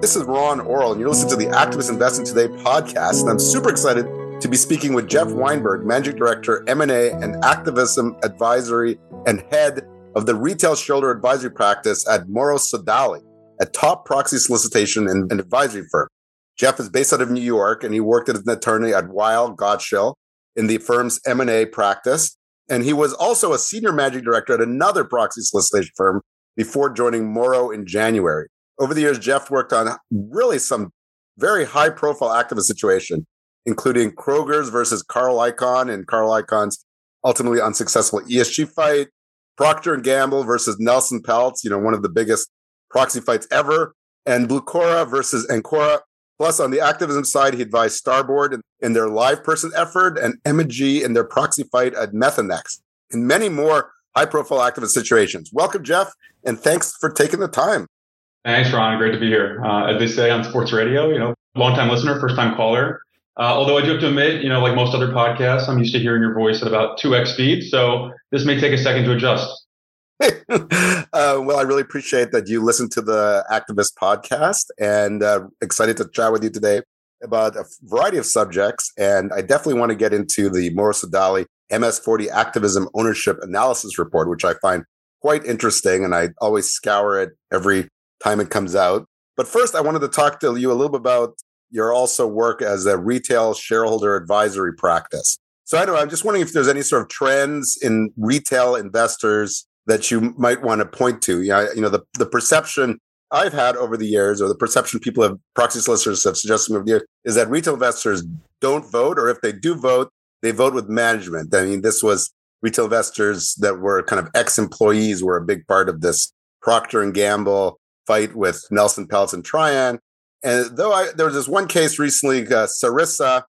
This is Ron Orol, and you're listening to the Activist Investing Today podcast. And I'm super excited to be speaking with Geoff Weinberg, Managing Director, M&A and Activism Advisory and Head of the Retail Shareholder Advisory Practice at Morrow Sodali, a top proxy solicitation and, advisory firm. Geoff is based out of New York, and he worked as an attorney at Weil Gotshal in the firm's M&A practice. And he was also a senior managing director at another proxy solicitation firm before joining Morrow in January over the years, Geoff worked on really some very high profile activist situation, including Kroger's versus Carl Icahn and Carl Icahn's ultimately unsuccessful ESG fight, Procter and Gamble versus Nelson Peltz, you know, one of the biggest proxy fights ever, and Blucora versus Ancora. Plus, on the activism side, he advised Starboard in, their LivePerson effort and M&G in their proxy fight at Methanex, and many more high profile activist situations. Welcome, Geoff, and thanks for taking the time. Thanks, Ron. Great to be here. Uh, as they say on sports radio, you know, long-time listener, first-time caller. Uh, although I do have to admit, you know, like most other podcasts, I'm used to hearing your voice at about 2x speed. So this may take a second to adjust. uh, well, I really appreciate that you listen to the Activist podcast and uh, excited to chat with you today about a variety of subjects. And I definitely want to get into the Morrow Sodali MS40 Activism Ownership Analysis Report, which I find quite interesting. And I always scour it every time it comes out. But first, I wanted to talk to you a little bit about your also work as a retail shareholder advisory practice. So I know I'm just wondering if there's any sort of trends in retail investors that you might want to point to. You know, you know the, the perception I've had over the years, or the perception people have proxy solicitors have suggested over the years, is that retail investors don't vote, or if they do vote, they vote with management. I mean, this was retail investors that were kind of ex-employees were a big part of this Procter and Gamble fight with Nelson Peltz and Trian. And though I, there was this one case recently, uh, Sarissa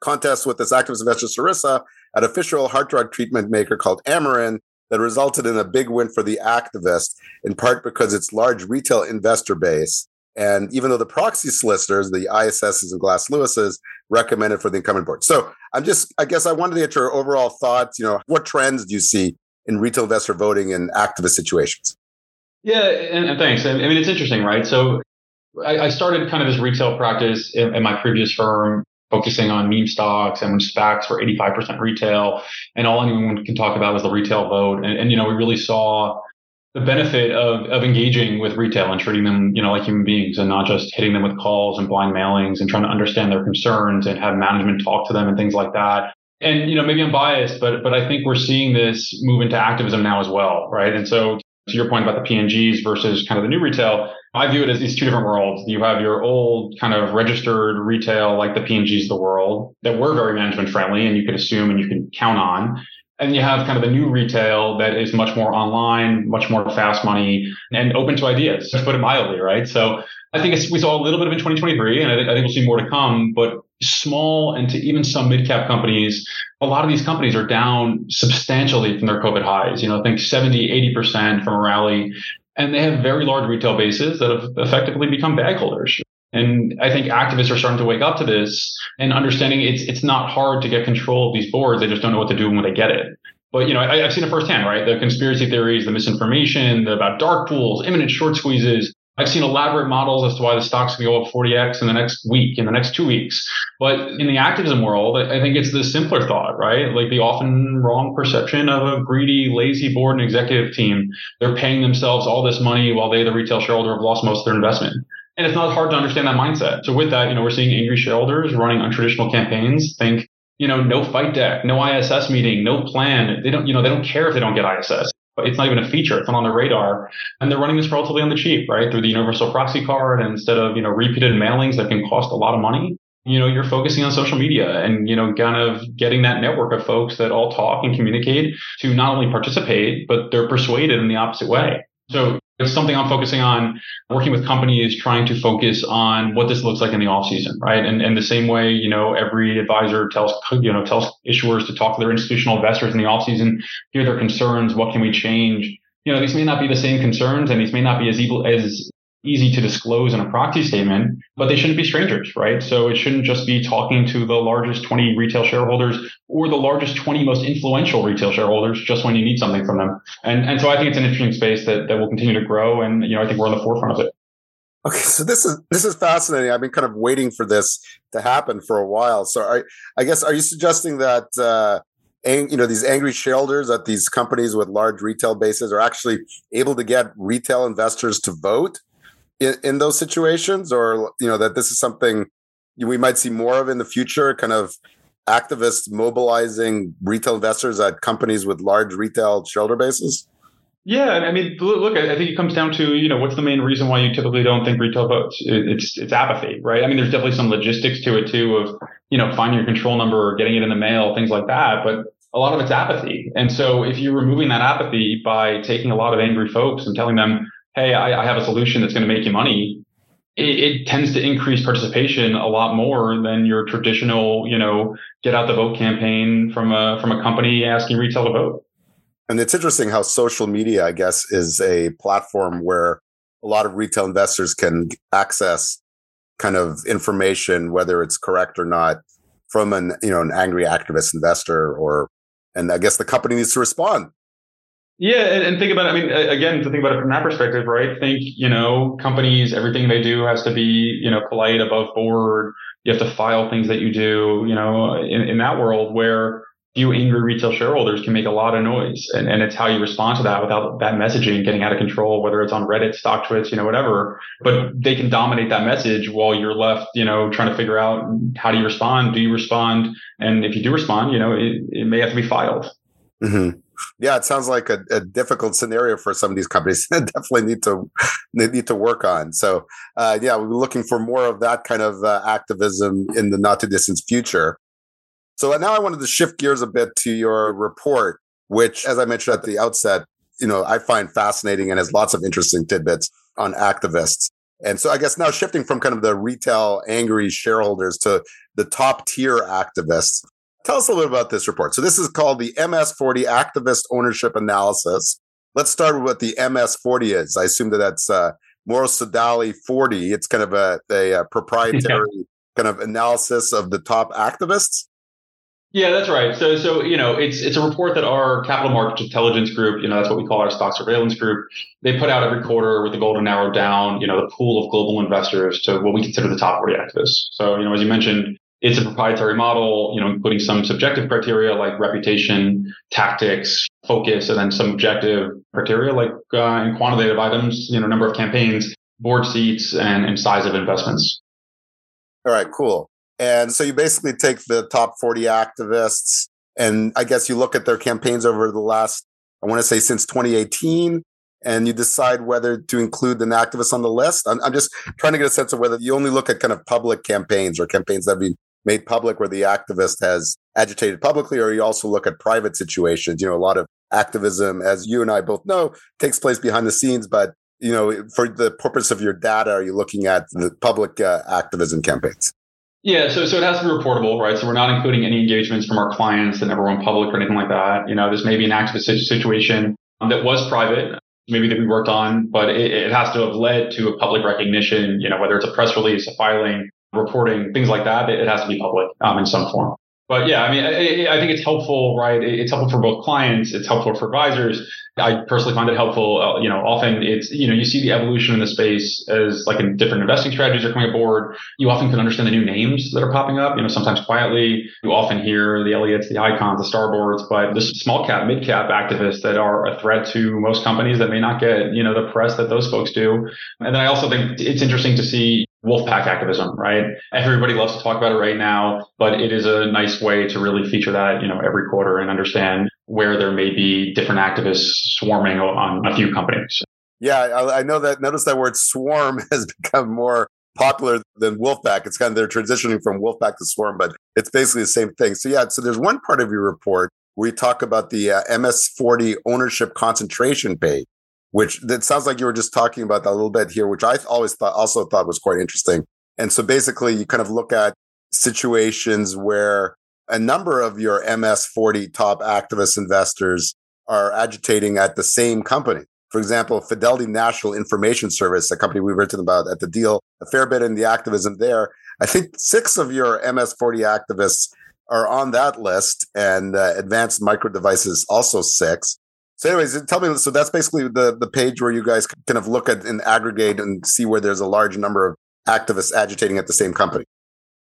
contest with this activist investor Sarissa at oil heart drug treatment maker called Amarin that resulted in a big win for the activist, in part because its large retail investor base. And even though the proxy solicitors, the ISSs and Glass Lewis's, recommended for the incumbent board. So I'm just, I guess I wanted to get your overall thoughts. You know, what trends do you see in retail investor voting in activist situations? Yeah, and, and thanks. I mean, it's interesting, right? So I, I started kind of this retail practice in, in, my previous firm, focusing on meme stocks and when SPACs were 85% retail, and all anyone can talk about was the retail vote. And, and you know, we really saw the benefit of, of engaging with retail and treating them, you know, like human beings and not just hitting them with calls and blind mailings and trying to understand their concerns and have management talk to them and things like that. And, you know, maybe I'm biased, but, but I think we're seeing this move into activism now as well, right? And so to your point about the P&Gs versus kind of the new retail, I view it as these two different worlds. You have your old kind of registered retail, like the P&Gs of the world, that were very management friendly and you could assume and you can count on. And you have kind of the new retail that is much more online, much more fast money and open to ideas, to put it mildly, right? So I think we saw a little bit of in 2023, and I think, I think we'll see more to come. But small and to even some mid cap companies, a lot of these companies are down substantially from their COVID highs. You know, I think 70, 80% from a rally. And they have very large retail bases that have effectively become bag holders. And I think activists are starting to wake up to this and understanding it's it's not hard to get control of these boards. They just don't know what to do when they get it. But you know, I, have seen it firsthand, right? The conspiracy theories, the misinformation, the, about dark pools, imminent short squeezes. I've seen elaborate models as to why the stocks can go up 40x in the next week, in the next two weeks. But in the activism world, I think it's the simpler thought, right? Like the often wrong perception of a greedy, lazy board and executive team. They're paying themselves all this money while they, the retail shareholder, have lost most of their investment. And it's not hard to understand that mindset. So with that, you know, we're seeing angry shareholders running untraditional campaigns think, you know, no fight deck, no ISS meeting, no plan. They don't, you know, they don't care if they don't get ISS it's not even a feature. It's not on the radar. And they're running this relatively on the cheap, right? Through the universal proxy card. Instead of, you know, repeated mailings that can cost a lot of money, you know, you're focusing on social media and, you know, kind of getting that network of folks that all talk and communicate to not only participate, but they're persuaded in the opposite way. So it's something I'm focusing on working with companies, trying to focus on what this looks like in the off season, right? And, and the same way, you know, every advisor tells, you know, tells issuers to talk to their institutional investors in the off season, hear their concerns. What can we change? You know, these may not be the same concerns and these may not be as evil as easy to disclose in a proxy statement, but they shouldn't be strangers, right? So it shouldn't just be talking to the largest 20 retail shareholders or the largest 20 most influential retail shareholders just when you need something from them. And, and so I think it's an interesting space that, that will continue to grow. And, you know, I think we're on the forefront of it. Okay, so this is this is fascinating. I've been kind of waiting for this to happen for a while. So I, I guess are you suggesting that uh, ang- you know these angry shareholders at these companies with large retail bases are actually able to get retail investors to vote in, in those situations, or you know that this is something we might see more of in the future? Kind of activists mobilizing retail investors at companies with large retail shareholder bases. Yeah, I mean, look, I think it comes down to you know what's the main reason why you typically don't think retail votes? It's it's apathy, right? I mean, there's definitely some logistics to it too of you know finding your control number or getting it in the mail, things like that. But a lot of it's apathy, and so if you're removing that apathy by taking a lot of angry folks and telling them, hey, I, I have a solution that's going to make you money, it, it tends to increase participation a lot more than your traditional you know get out the vote campaign from a from a company asking retail to vote. And it's interesting how social media, I guess, is a platform where a lot of retail investors can access kind of information, whether it's correct or not, from an you know an angry activist investor, or and I guess the company needs to respond. Yeah, and, and think about it. I mean, again, to think about it from that perspective, right? Think, you know, companies, everything they do has to be, you know, polite, above board. You have to file things that you do, you know, in, in that world where few angry retail shareholders can make a lot of noise. And, and it's how you respond to that without that messaging getting out of control, whether it's on Reddit, stock StockTwits, you know, whatever. But they can dominate that message while you're left, you know, trying to figure out how do you respond? Do you respond? And if you do respond, you know, it, it may have to be filed. Mm-hmm. Yeah, it sounds like a, a, difficult scenario for some of these companies. That definitely need to need to work on. So, uh, yeah, we're looking for more of that kind of uh, activism in the not too distant future. So now I wanted to shift gears a bit to your report, which, as I mentioned at the outset, you know, I find fascinating and has lots of interesting tidbits on activists. And so I guess now shifting from kind of the retail angry shareholders to the top tier activists. Tell us a little bit about this report. So this is called the MS40 Activist Ownership Analysis. Let's start with what the MS40 is. I assume that that's uh, Morrow Sodali 40. It's kind of a, a, a proprietary yeah. kind of analysis of the top activists. Yeah, that's right. So, so you know, it's it's a report that our capital markets intelligence group, you know, that's what we call our stock surveillance group. They put out every quarter with the goal to narrow down, you know, the pool of global investors to what we consider the top 40 activists. So, you know, as you mentioned, it's a proprietary model, you know, including some subjective criteria like reputation, tactics, focus, and then some objective criteria like uh, and quantitative items, you know, number of campaigns, board seats, and, and size of investments. All right, cool. And so you basically take the top 40 activists, and I guess you look at their campaigns over the last, I want to say since 2018, and you decide whether to include an activist on the list. I'm, I'm just trying to get a sense of whether you only look at kind of public campaigns or campaigns that have been made public where the activist has agitated publicly, or you also look at private situations. You know, a lot of activism, as you and I both know, takes place behind the scenes, but you know, for the purpose of your data, are you looking at the public uh, activism campaigns? Yeah, so so it has to be reportable, right? So we're not including any engagements from our clients that never went public or anything like that. You know, this may be an activist situation that was private, maybe that we worked on, but it, it has to have led to a public recognition. You know, whether it's a press release, a filing, reporting, things like that. It, has to be public um, in some form. But yeah, I mean, I, I think it's helpful, right? It's helpful for both clients. It's helpful for advisors I personally find it helpful. Uh, you know, often it's, you know, you see the evolution in the space as like in different investing strategies are coming aboard. You often can understand the new names that are popping up, you know, sometimes quietly. You often hear the Elliotts, the Icahns, the starboards, but the small cap, mid cap activists that are a threat to most companies that may not get, you know, the press that those folks do. And then I also think it's interesting to see Wolfpack activism, right? Everybody loves to talk about it right now, but it is a nice way to really feature that, you know, every quarter and understand where there may be different activists swarming on a few companies. Yeah, I, I know that. Notice that word swarm has become more popular than Wolfpack. It's kind of they're transitioning from Wolfpack to Swarm, but it's basically the same thing. So yeah, so there's one part of your report where you talk about the uh, MS40 ownership concentration page which that sounds like you were just talking about that a little bit here, which I always thought also thought was quite interesting. And so basically you kind of look at situations where a number of your MS40 top activist investors are agitating at the same company. For example, Fidelity National Information Service, a company we've written about at the deal, a fair bit in the activism there. I think six of your MS40 activists are on that list, and uh, Advanced Micro Devices also six. So, anyways, tell me. So that's basically the the page where you guys kind of look at and aggregate and see where there's a large number of activists agitating at the same company.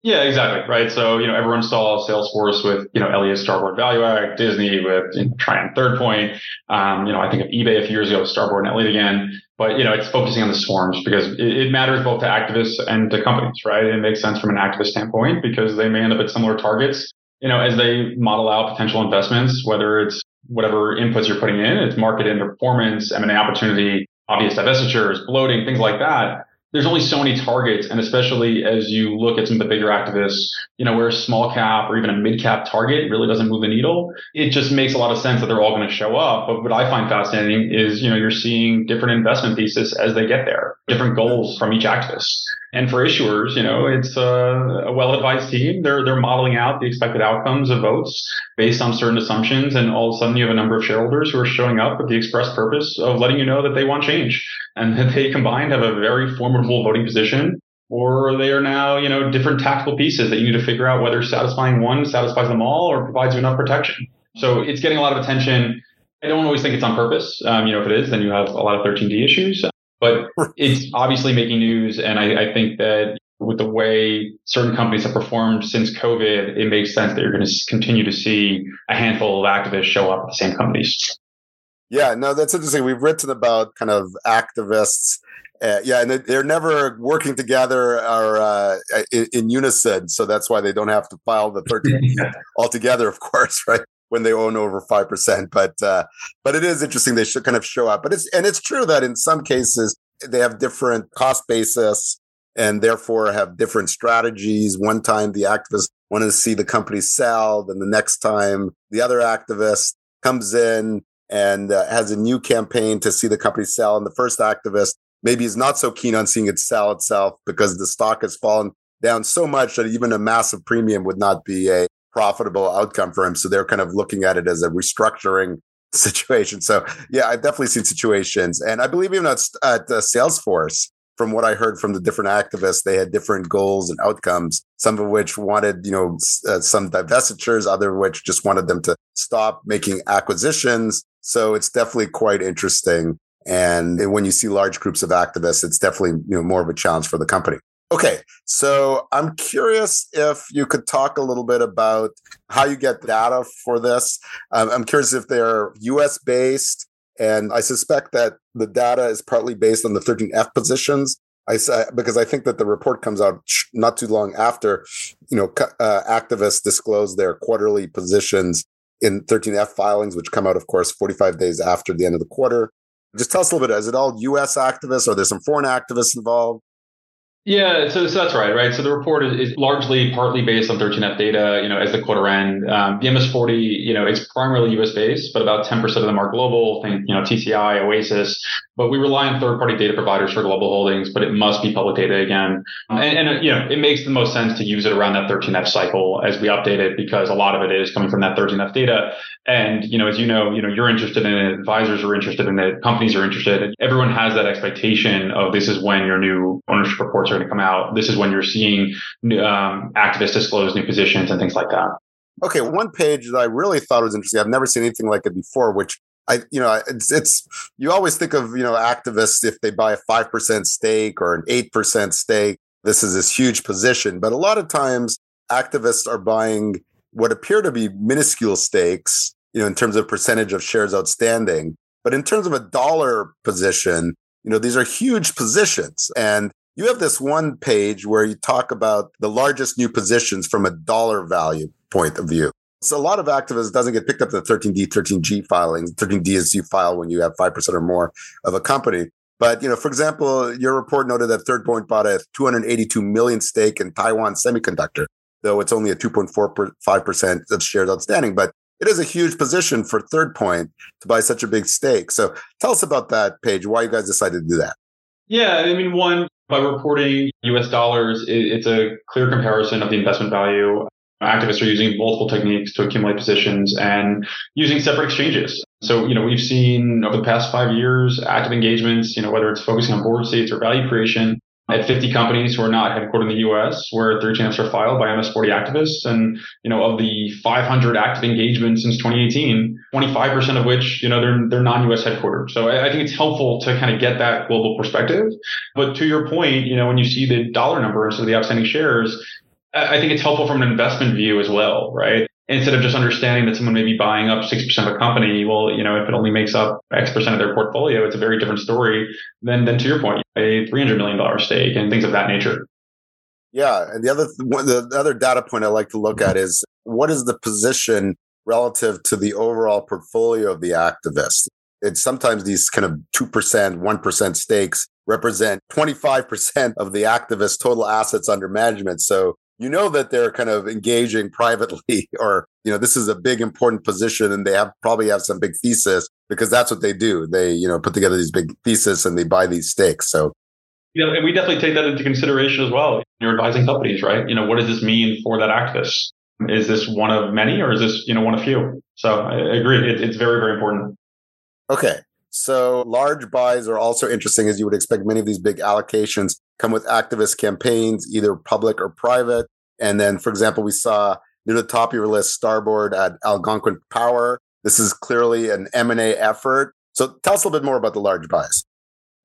Yeah, exactly. Right. So, you know, everyone saw Salesforce with, you know, Elliott Starboard ValueAct, Disney with you know, Third Point. Um, you know, I think of eBay a few years ago with Starboard and Elliott again. But, you know, it's focusing on the swarms because it, it, matters both to activists and to companies, right? It makes sense from an activist standpoint because they may end up at similar targets, you know, as they model out potential investments, whether it's whatever inputs you're putting in, it's market and performance, M&A opportunity, obvious divestitures, bloating, things like that. There's only so many targets, and especially as you look at some of the bigger activists, you know, where a small cap or even a mid cap target really doesn't move the needle, it just makes a lot of sense that they're all going to show up. But what I find fascinating is, you know, you're seeing different investment thesis as they get there, different goals from each activist. And for issuers, you know, it's a, a well-advised team. They're they're modeling out the expected outcomes of votes based on certain assumptions, and all of a sudden you have a number of shareholders who are showing up with the express purpose of letting you know that they want change and that they combined have a very formidable voting position. Or they are now, you know, different tactical pieces that you need to figure out whether satisfying one satisfies them all or provides you enough protection. So it's getting a lot of attention. I don't always think it's on purpose. Um, you know, if it is, then you have a lot of 13D issues but it's obviously making news. And I, I think that with the way certain companies have performed since COVID, it makes sense that you're going to continue to see a handful of activists show up at the same companies. Yeah, no, that's interesting. We've written about kind of activists. Uh, yeah, and they're never working together or uh, in, in, unison, so that's why they don't have to file the 13 altogether, of course, right? When they own over five percent, but uh, but it is interesting. They should kind of show up, but it's and it's true that in some cases they have different cost basis and therefore have different strategies. One time the activist wanted to see the company sell, then the next time the other activist comes in and uh, has a new campaign to see the company sell. And the first activist maybe is not so keen on seeing it sell itself because the stock has fallen down so much that even a massive premium would not be a profitable outcome for him. So they're kind of looking at it as a restructuring situation. So yeah, I've definitely seen situations, and I believe even at, at uh, Salesforce, from what I heard from the different activists, they had different goals and outcomes. Some of which wanted, you know, uh, some divestitures, other which just wanted them to stop making acquisitions. So it's definitely quite interesting. And when you see large groups of activists, it's definitely you know more of a challenge for the company. Okay, so I'm curious if you could talk a little bit about how you get data for this. Um, I'm curious if they're US based, and I suspect that the data is partly based on the 13F positions. I because I think that the report comes out not too long after, you know, uh, activists disclose their quarterly positions in 13F filings, which come out, of course, 45 days after the end of the quarter. Just tell us a little bit. Is it all U.S. activists? Are there some foreign activists involved? Yeah, so, so, that's right, right. So the report is, is, largely partly based on 13F data, you know, as the quarter end. Um, the MS40, you know, it's primarily US based, but about 10% of them are global. Think, you know, TCI, Oasis, but we rely on third party data providers for global holdings, but it must be public data again. And, and, you know, it makes the most sense to use it around that 13F cycle as we update it because a lot of it is coming from that 13F data. And, you know, as you know, you know, you're interested in it, advisors are interested in it, companies are interested. Everyone has that expectation of this is when your new ownership reports are going to come out. This is when you're seeing um, activists disclose new positions and things like that. Okay, one page that I really thought was interesting. I've never seen anything like it before, which I, you know, it's, it's, you always think of, you know, activists if they buy a 5% stake or an 8% stake, this is this huge position. But a lot of times activists are buying what appear to be minuscule stakes, you know, in terms of percentage of shares outstanding. But in terms of a dollar position, you know, these are huge positions. And you have this one page where you talk about the largest new positions from a dollar value point of view. So a lot of activists doesn't get picked up the 13D, 13G filings. 13D is you file when you have 5% or more of a company. But, you know, for example, your report noted that Third Point bought a 282 million stake in Taiwan Semiconductor though it's only a 2.45% of shares outstanding. But it is a huge position for Third Point to buy such a big stake. So tell us about that page, why you guys decided to do that. Yeah, I mean, one, by reporting US dollars, it's a clear comparison of the investment value. Activists are using multiple techniques to accumulate positions and using separate exchanges. So, you know, we've seen over the past five years active engagements, you know, whether it's focusing on board seats or value creation, at 50 companies who are not headquartered in the U.S., where 13Fs are filed by MS40 activists. And, you know, of the 500 active engagements since 2018, 25% of which, you know, they're, they're non-U.S. headquartered. So I, I think it's helpful to kind of get that global perspective. But to your point, you know, when you see the dollar numbers of the outstanding shares, I think it's helpful from an investment view as well, right? Instead of just understanding that someone may be buying up 6% of a company, well, you know, if it only makes up X percent of their portfolio, it's a very different story than, than to your point, a $300 million stake and things of that nature. Yeah. And the other, the other data point I like to look at is what is the position relative to the overall portfolio of the activist? It's sometimes these kind of 2%, 1% stakes represent 25% of the activist total assets under management. So you know that they're kind of engaging privately or you know this is a big important position and they have probably have some big thesis because that's what they do. They you know put together these big thesis and they buy these stakes so. Yeah and we definitely take that into consideration as well. You're advising companies right? You know what does this mean for that activist? Is this one of many or is this you know one of few? So i agree it, it's very very important. Okay so large buys are also interesting as you would expect many of these big allocations come with activist campaigns, either public or private. And then, for example, we saw near the top of your list, Starboard at Algonquin Power. This is clearly an M&A effort. So tell us a little bit more about the large buys.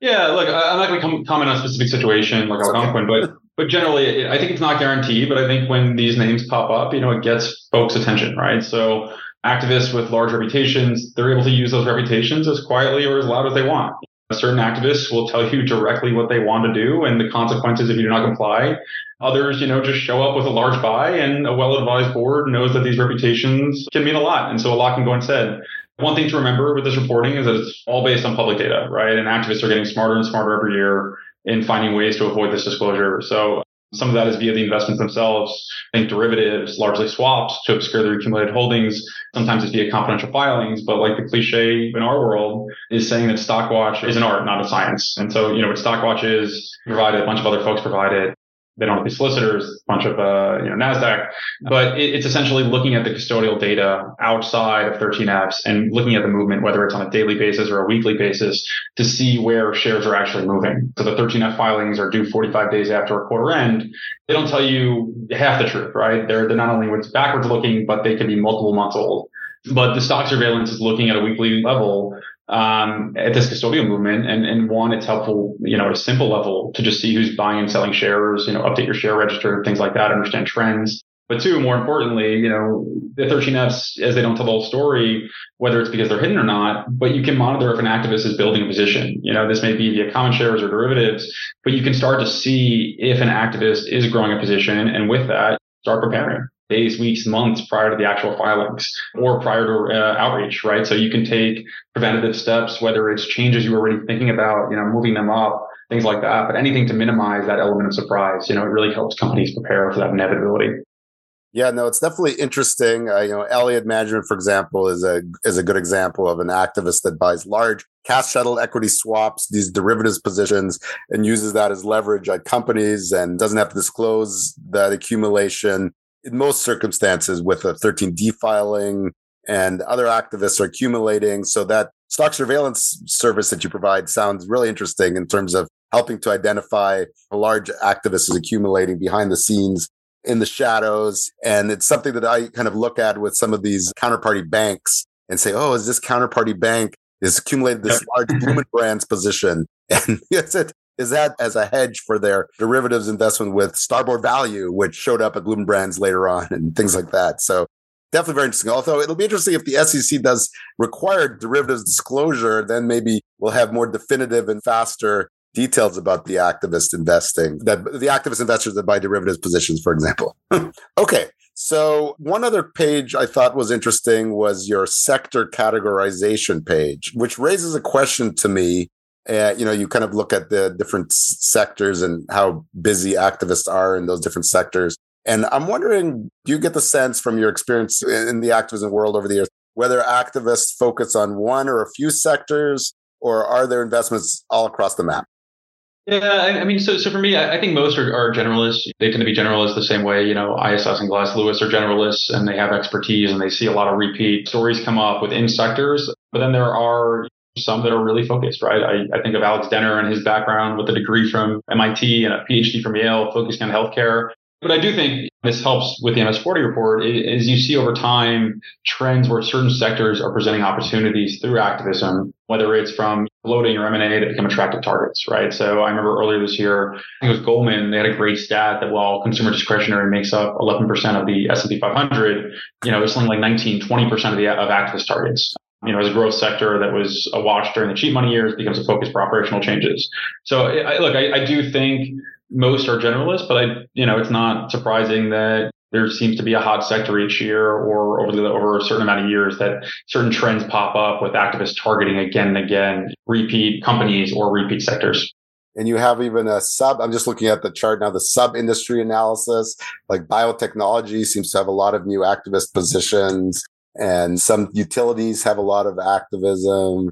Yeah, look, I'm not going to comment on a specific situation like Algonquin, okay. but but generally, I think it's not guaranteed. But I think when these names pop up, you know, it gets folks' attention, right? So activists with large reputations, they're able to use those reputations as quietly or as loud as they want. Certain activists will tell you directly what they want to do and the consequences if you do not comply. Others, you know, just show up with a large buy and a well-advised board knows that these reputations can mean a lot. And so a lot can go unsaid. One thing to remember with this reporting is that it's all based on public data, right? And activists are getting smarter and smarter every year in finding ways to avoid this disclosure. So some of that is via the investments themselves. Think derivatives, largely swaps to obscure their accumulated holdings. Sometimes it's via confidential filings, but like the cliche in our world is saying that Stockwatch is an art, not a science. And so, you know, what Stockwatch is provided, a bunch of other folks provide it. They don't have to solicitors, a bunch of, uh, you know, NASDAQ, but it, it's essentially looking at the custodial data outside of 13Fs and looking at the movement, whether it's on a daily basis or a weekly basis to see where shares are actually moving. So the 13F filings are due 45 days after a quarter end. They don't tell you half the truth, right? They're, they're not only what's backwards looking, but they can be multiple months old. But the stock surveillance is looking at a weekly level um, at this custodial movement. And, and one, it's helpful, you know, at a simple level to just see who's buying and selling shares, you know, update your share register, things like that, understand trends. But two, more importantly, you know, the 13Fs, as they don't tell the whole story, whether it's because they're hidden or not, but you can monitor if an activist is building a position. You know, this may be via common shares or derivatives, but you can start to see if an activist is growing a position. And with that, start preparing days, weeks, months prior to the actual filings or prior to uh, outreach, right? So you can take preventative steps, whether it's changes you were already thinking about, you know, moving them up, things like that, but anything to minimize that element of surprise. You know, it really helps companies prepare for that inevitability. Yeah, no, it's definitely interesting. Uh, you know, Elliott Management, for example, is a is a good example of an activist that buys large cash settled equity swaps, these derivatives positions, and uses that as leverage at companies, and doesn't have to disclose that accumulation in most circumstances with a 13D filing and other activists are accumulating. So that stock surveillance service that you provide sounds really interesting in terms of helping to identify a large activist is accumulating behind the scenes in the shadows. And it's something that I kind of look at with some of these counterparty banks and say, oh, is this counterparty bank is accumulated this large Bloomin' Brands position? And is it is that as a hedge for their derivatives investment with Starboard Value, which showed up at Bloomin' Brands later on and things like that. So definitely very interesting. Although it'll be interesting if the SEC does require derivatives disclosure, then maybe we'll have more definitive and faster details about the activist investing that the activist investors that buy derivatives positions, for example. okay. So one other page I thought was interesting was your sector categorization page, which raises a question to me uh, you know, you kind of look at the different sectors and how busy activists are in those different sectors. And I'm wondering, do you get the sense from your experience in the activism world over the years, whether activists focus on one or a few sectors, or are there investments all across the map? Yeah, I mean, so so for me, I think most are, are generalists. They tend to be generalists the same way, you know, ISS and Glass Lewis are generalists and they have expertise and they see a lot of repeat stories come up within sectors. But then there are some that are really focused, right? I, I think of Alex Denner and his background with a degree from MIT and a PhD from Yale focusing on healthcare. But I do think this helps with the MS40 report is you see over time trends where certain sectors are presenting opportunities through activism, whether it's from floating or M&A that become attractive targets, right? So I remember earlier this year, I think it was Goldman, they had a great stat that while consumer discretionary makes up 11% of the S&P 500, you know, it's something like 19, 20% of the of activist targets you know, as a growth sector that was a watch during the cheap money years becomes a focus for operational changes. So I, look, I, I do think most are generalists, but I, you know, it's not surprising that there seems to be a hot sector each year or over the over a certain amount of years that certain trends pop up with activists targeting again and again repeat companies or repeat sectors. And you have even a sub, I'm just looking at the chart now, the sub industry analysis, like biotechnology seems to have a lot of new activist positions and some utilities have a lot of activism,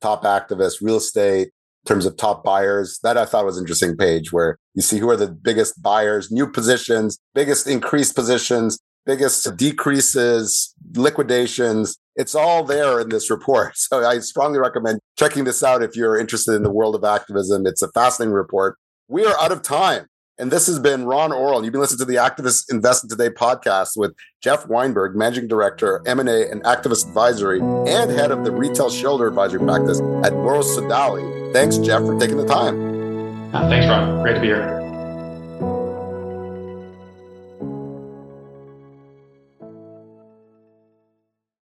top activists, real estate, in terms of top buyers. That I thought was interesting page where you see who are the biggest buyers, new positions, biggest increased positions, biggest decreases, liquidations. It's all there in this report. So I strongly recommend checking this out if you're interested in the world of activism. It's a fascinating report. We are out of time. And this has been Ron Orol. You've been listening to the Activist Investing Today podcast with Geoff Weinberg, Managing Director, M&A and Activist Advisory, and Head of the Retail Shareholder Advisory Practice at Morrow Sodali. Thanks, Geoff, for taking the time. Uh, thanks, Ron. Great to be here.